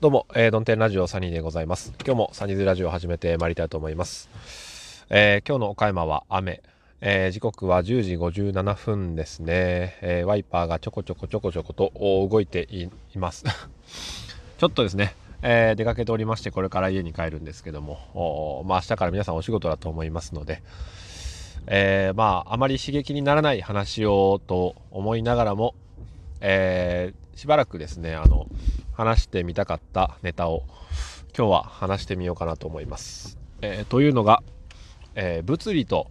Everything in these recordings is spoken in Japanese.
どうも、えー、ドンテンラジオサニーでございます。今日もサニーズラジオを始めてまいりたいと思います。えー、今日の岡山は雨。えー、時刻は10時57分ですね、えー、ワイパーがちょこちょこちょこちょこと動いています。ちょっとですね、えー、出かけておりまして、これから家に帰るんですけども、まあ明日から皆さんお仕事だと思いますので、えまああまり刺激にならない話をと思いながらも、えしばらくですね、あの、話してみたかったネタを今日は話してみようかなと思います。えー、というのが、えー、物理と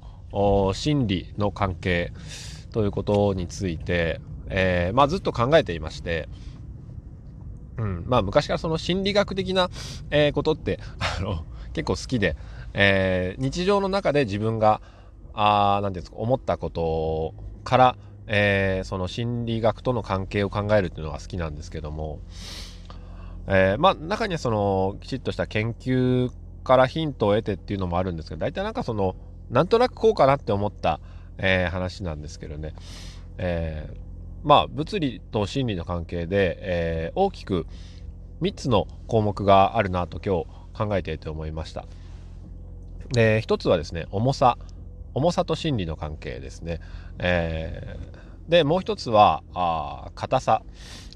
心理の関係ということについて、えー、まあ、ずっと考えていまして、うんまあ、昔からその心理学的な、えことってあの結構好きで、え日常の中で自分があなんていうんですか思ったことから、えその心理学との関係を考えるっていうのが好きなんですけども、えー、まあ中にはそのきちっとした研究からヒントを得てっていうのもあるんですけど大体なんかそのなんとなくこうかなって思った、えー、話なんですけどね、えー、まあ物理と心理の関係で、え、大きく3つの項目があるなと今日考えていて思いました。で1つはですね重さ重さと心理の関係ですね。え、でもう1つはあ硬さ。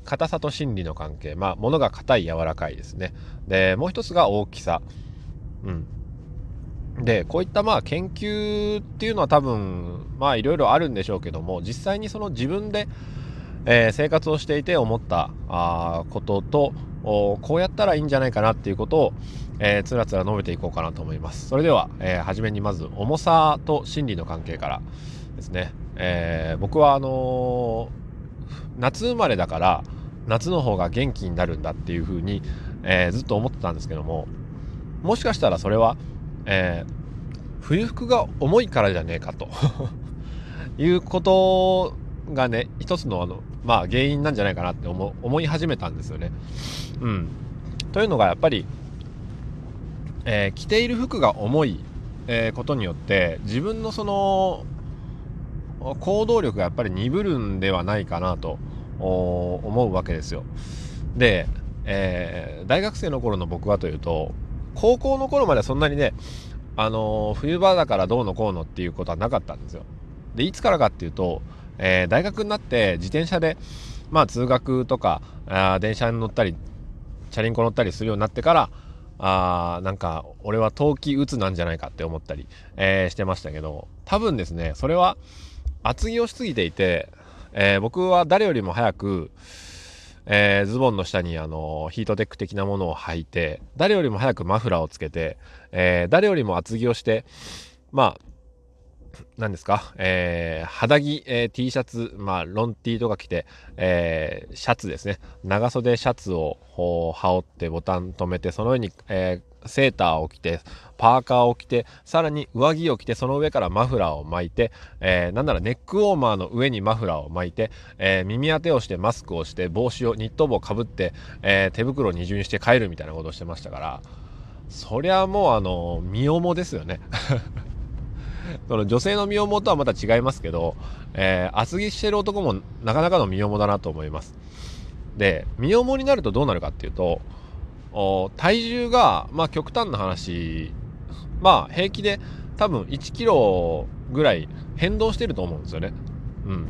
硬さと心理の関係。まあ、物が硬い、柔らかいですね。で、もう一つが大きさ。うん。で、こういったまあ研究っていうのは多分、まあいろいろあるんでしょうけども、実際にその自分で、えー、生活をしていて思ったあことと、こうやったらいいんじゃないかなっていうことを、えー、つらつら述べていこうかなと思います。それでは、えー、初めにまず重さと心理の関係からですね。えー、僕はあの夏生まれだから夏の方が元気になるんだっていう風に、えー、ずっと思ってたんですけどももしかしたらそれは、えー、冬服が重いからじゃねえかと。いうことがね一つのあのまあ原因なんじゃないかなって思思い始めたんですよね。うん、というのがやっぱり、えー、着ている服が重い、えー、ことによって自分のその行動力がやっぱり鈍るんではないかなと。思うわけですよ。で、えー、大学生の頃の僕はというと高校の頃まではそんなにね、あのー、冬場だからどうのこうのっていうことはなかったんですよ。でいつからかっていうと、えー、大学になって自転車で、まあ、通学とかあ電車に乗ったりチャリンコ乗ったりするようになってからあなんか俺は冬季うつなんじゃないかって思ったり、えー、してましたけど多分ですねそれは厚着をしすぎていて、えー、僕は誰よりも早く、えー、ズボンの下にあのヒートテック的なものを履いて誰よりも早くマフラーをつけて、えー、誰よりも厚着をしてまあ何ですか、えー、肌着、えー、T シャツ、まあ、ロン T とか着て、えー、シャツですね。長袖シャツを羽織ってボタン止めて、その上に、えセーターを着て、パーカーを着て、さらに上着を着て、その上からマフラーを巻いて、えー、なんならネックウォーマーの上にマフラーを巻いて、えー、耳当てをしてマスクをして、帽子を、ニット帽をかぶって、えー、手袋を二重にして帰るみたいなことをしてましたから、そりゃもうあの、身重ですよね。その女性の身重とはまた違いますけど、えー、厚着してる男もなかなかの身重だなと思います。で、身重になるとどうなるかっていうと、体重が、まあ極端な話、まあ平気で多分1キロぐらい変動してると思うんですよね。うん。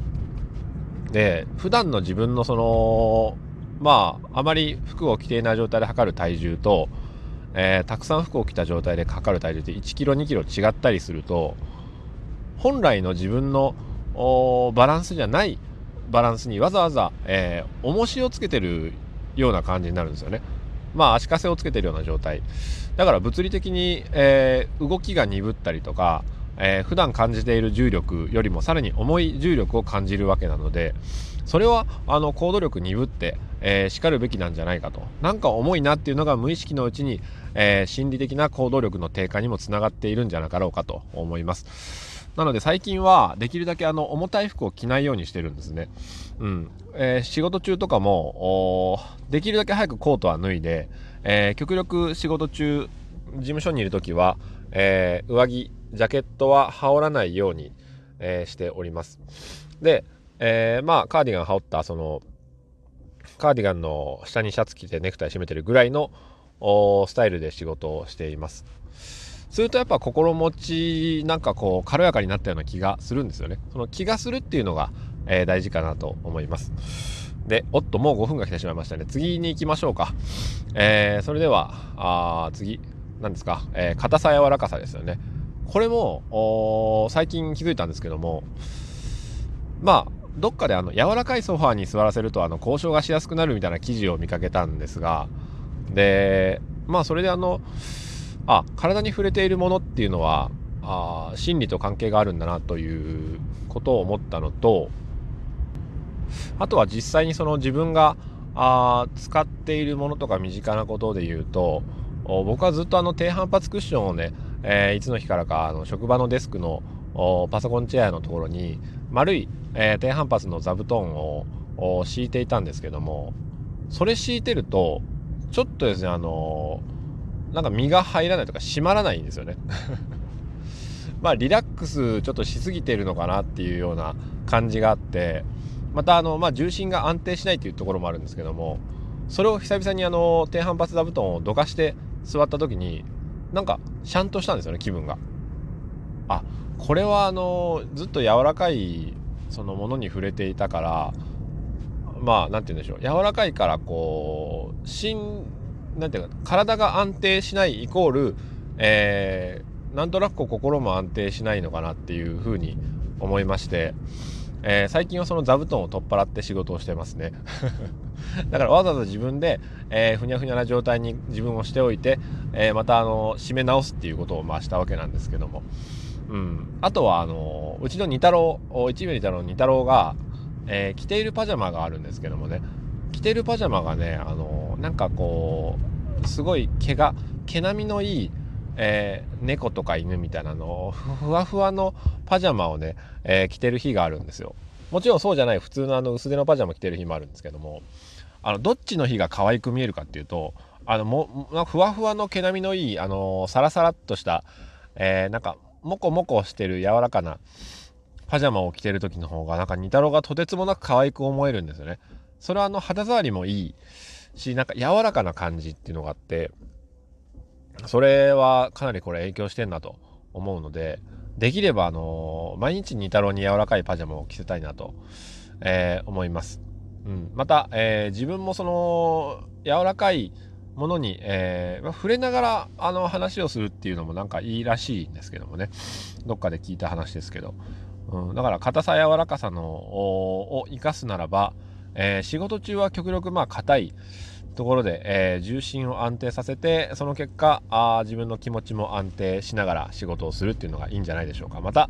で、普段の自分のその、まああまり服を着ていない状態で測る体重と、えー、たくさん服を着た状態で測る体重って1キロ2キロ違ったりすると、本来の自分のバランスじゃないバランスにわざわざ、えー、重しをつけてるような感じになるんですよね。まあ足かせをつけてるような状態。だから物理的に、えー、動きが鈍ったりとか、えー、普段感じている重力よりもさらに重い重力を感じるわけなのでそれはあの行動力鈍って、えー、しかるべきなんじゃないかと。なんか重いなっていうのが無意識のうちに、えー、心理的な行動力の低下にもつながっているんじゃなかろうかと思います。なので最近はできるだけあの重たい服を着ないようにしてるんですね。うん。えー、仕事中とかも、できるだけ早くコートは脱いで、えー、極力仕事中、事務所にいる時は、えー、上着、ジャケットは羽織らないように、えしております。で、えまあ、カーディガン羽織った、その、カーディガンの下にシャツ着てネクタイ締めてるぐらいのスタイルで仕事をしていますするとやっぱ心持ちなんかこう軽やかになったような気がするんですよね。その気がするっていうのが、えー、大事かなと思います。でおっともう5分が来てしまいましたね。次に行きましょうか、えー、それではあ次。何ですか、えー、硬さ柔らかさですよね。これも最近気づいたんですけどもまあどっかであの柔らかいソファーに座らせるとあの交渉がしやすくなるみたいな記事を見かけたんですがでまあそれであのあ体に触れているものっていうのはあ心理と関係があるんだなということを思ったのとあとは実際にその自分があ使っているものとか身近なことで言うと僕はずっとあの低反発クッションをね、えー、いつの日からかあの職場のデスクのパソコンチェアのところに丸い、えー、低反発の座布団を敷いていたんですけどもそれ敷いてるとちょっとですねあのー、なんか身が入らないとか締まらないんですよね まあリラックスちょっとしすぎてるのかなっていうような感じがあってまたあの、まあ、重心が安定しないというところもあるんですけどもそれを久々にあの低反発座布団をどかして座った時になんかシャンとしたんですよね気分が。あこれはあのずっと柔らかいそのものに触れていたからまあ何て言うんでしょう柔らかいからこう心なんていうか体が安定しないイコール、えー、なんとなく心も安定しないのかなっていうふうに思いまして、えー、最近はその座布団を取っ払って仕事をしてますね。だからわざわざ自分で、えー、ふにゃふにゃな状態に自分をしておいて、えー、またあの締め直すっていうことをまあしたわけなんですけども、うん、あとはあのうちの二太郎一名二太郎の二太郎が、えー、着ているパジャマがあるんですけどもね。着ているパジャマがねあのなんかこうすごい毛が毛並みのいいえー、猫とか犬みたいなのふわふわのパジャマをね、えー、着てる日があるんですよ。もちろんそうじゃない普通のあの薄手のパジャマ着てる日もあるんですけどもあのどっちの日が可愛く見えるかっていうとあのもふわふわの毛並みのいいあのサラサラっとした、えー、なんかモコモコしてる柔らかなパジャマを着てる時の方がなんか似太郎がとてつもなく可愛く思えるんですよね。それはあの肌触りもいいしなんか柔らかな感じっていうのがあってそれはかなりこれ影響してんなと思うのでできればあの毎日似太郎に柔らかいパジャマを着せたいなと、えー、思います。うん、また、えー、自分もその柔らかいものに、えーまあ、触れながらあの話をするっていうのもなんかいいらしいんですけどもね。どっかで聞いた話ですけど、うん、だから硬さ柔らかさのを生かすならば、えー、仕事中は極力まあ硬いところで、えー、重心を安定させてその結果あ自分の気持ちも安定しながら仕事をするっていうのがいいんじゃないでしょうか。また、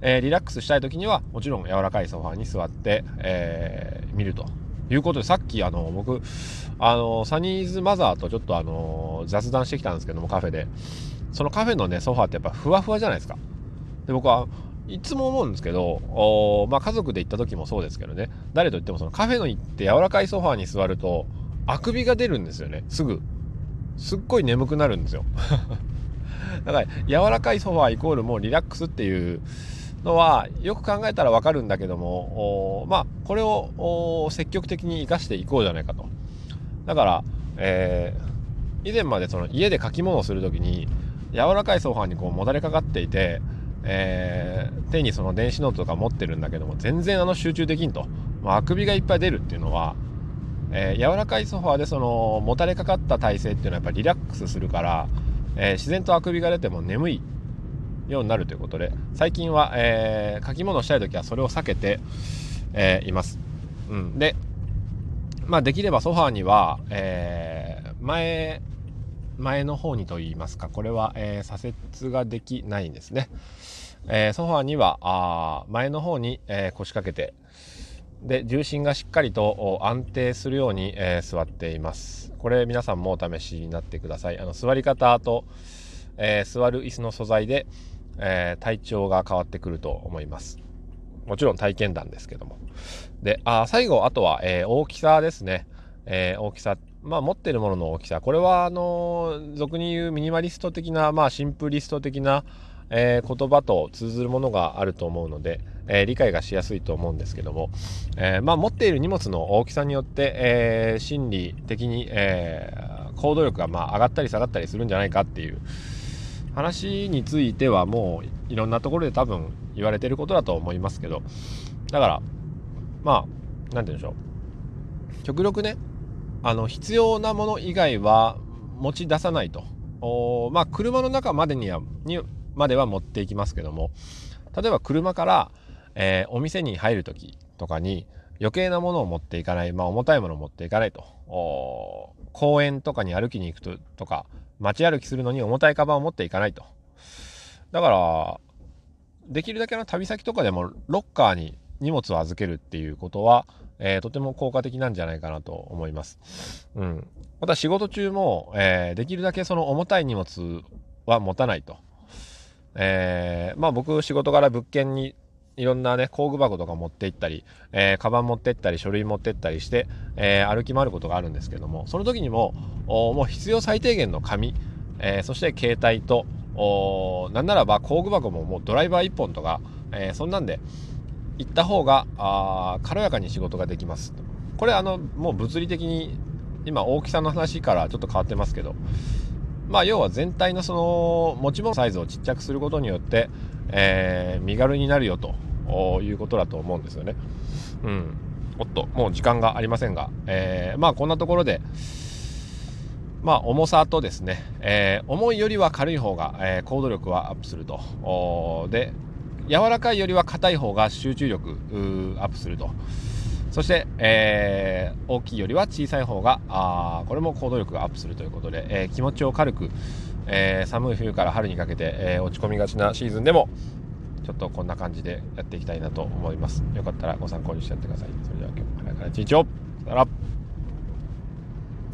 えー、リラックスしたい時にはもちろん柔らかいソファーに座って、えー、見るということでさっきあの僕あのサニーズマザーとちょっとあの雑談してきたんですけどもカフェで。そのカフェのねソファーってやっぱふわふわじゃないですか。で僕はいつも思うんですけどお、まあ、家族で行った時もそうですけどね。誰と言ってもそのカフェの行って柔らかいソファーに座るとあくびが出るんですよね。すぐ。すっごい眠くなるんですよ。だから柔らかいソファーイコールもうリラックスっていうのはよく考えたらわかるんだけどもまあこれを積極的に生かしていこうじゃないかと。だから、えー、以前までその家で書き物をする時に柔らかいソファーにこうもたれかかっていて、えー、手にその電子ノートとか持ってるんだけども全然あの集中できんと、まあ、あくびがいっぱい出るっていうのはえー、柔らかいソファーでそのもたれかかった体勢っていうのはやっぱりリラックスするから、えー、自然とあくびが出ても眠いようになるということで最近は、えー、書き物したい時はそれを避けて、えいます、うん、でまあできればソファーには、え前前の方にと言いますかこれは、え左折ができないんですね、えソファーにはあ前の方に、え腰掛けてで重心がしっかりと安定するように、えー、座っています。これ皆さんもお試しになってください。あの座り方と、えー、座る椅子の素材で、えー、体調が変わってくると思います。もちろん体験談ですけども。であ最後あとは、え大きさですね、え大きさまあ持ってるものの大きさ。これはあの俗に言うミニマリスト的なまあシンプリスト的なえー、言葉と通ずるものがあると思うので、えー、理解がしやすいと思うんですけども、えー、まあ、持っている荷物の大きさによって、え心理的に、え行動力がまあ上がったり下がったりするんじゃないかっていう話についてはもういろんなところで多分言われてることだと思いますけどだからまあ何て言うんでしょう。極力ねあの必要なもの以外は持ち出さないと。おまあ車の中までにはにまでは持っていきますけども例えば車から、えー、お店に入る時とかに余計なものを持っていかない、まあ、重たいものを持っていかないと公園とかに歩きに行くととか街歩きするのに重たいカバンを持っていかないとだからできるだけの旅先とかでもロッカーに荷物を預けるっていうことは、えー、とても効果的なんじゃないかなと思います。うん。また仕事中も、えー、できるだけその重たい荷物は持たないと。えー、まあ僕仕事から物件にいろんなね、工具箱とか持って行ったり、えー、カバン持って行ったり、書類持って行ったりして、えー、歩き回ることがあるんですけども、その時にも、もう必要最低限の紙、えー、そして携帯と、おなんならば工具箱ももうドライバー1本とか、えそんなんで行った方があ軽やかに仕事ができます。これあの、もう物理的に今大きさの話からちょっと変わってますけど、まあ要は全体のその持ち物サイズをちっちゃくすることによって、えー、身軽になるよということだと思うんですよね。うん。おっと、もう時間がありませんが、えー、まあこんなところで、まあ重さとですね、えー、重いよりは軽い方が、えー、行動力はアップすると。で、柔らかいよりは硬い方が集中力アップすると。そして、えー、大きいよりは小さい方があこれも行動力がアップするということで、えー、気持ちを軽く、えー、寒い冬から春にかけて、え落ち込みがちなシーズンでもちょっとこんな感じでやっていきたいなと思います。よかったらご参考にしてやってください。それでは今日も早から一日を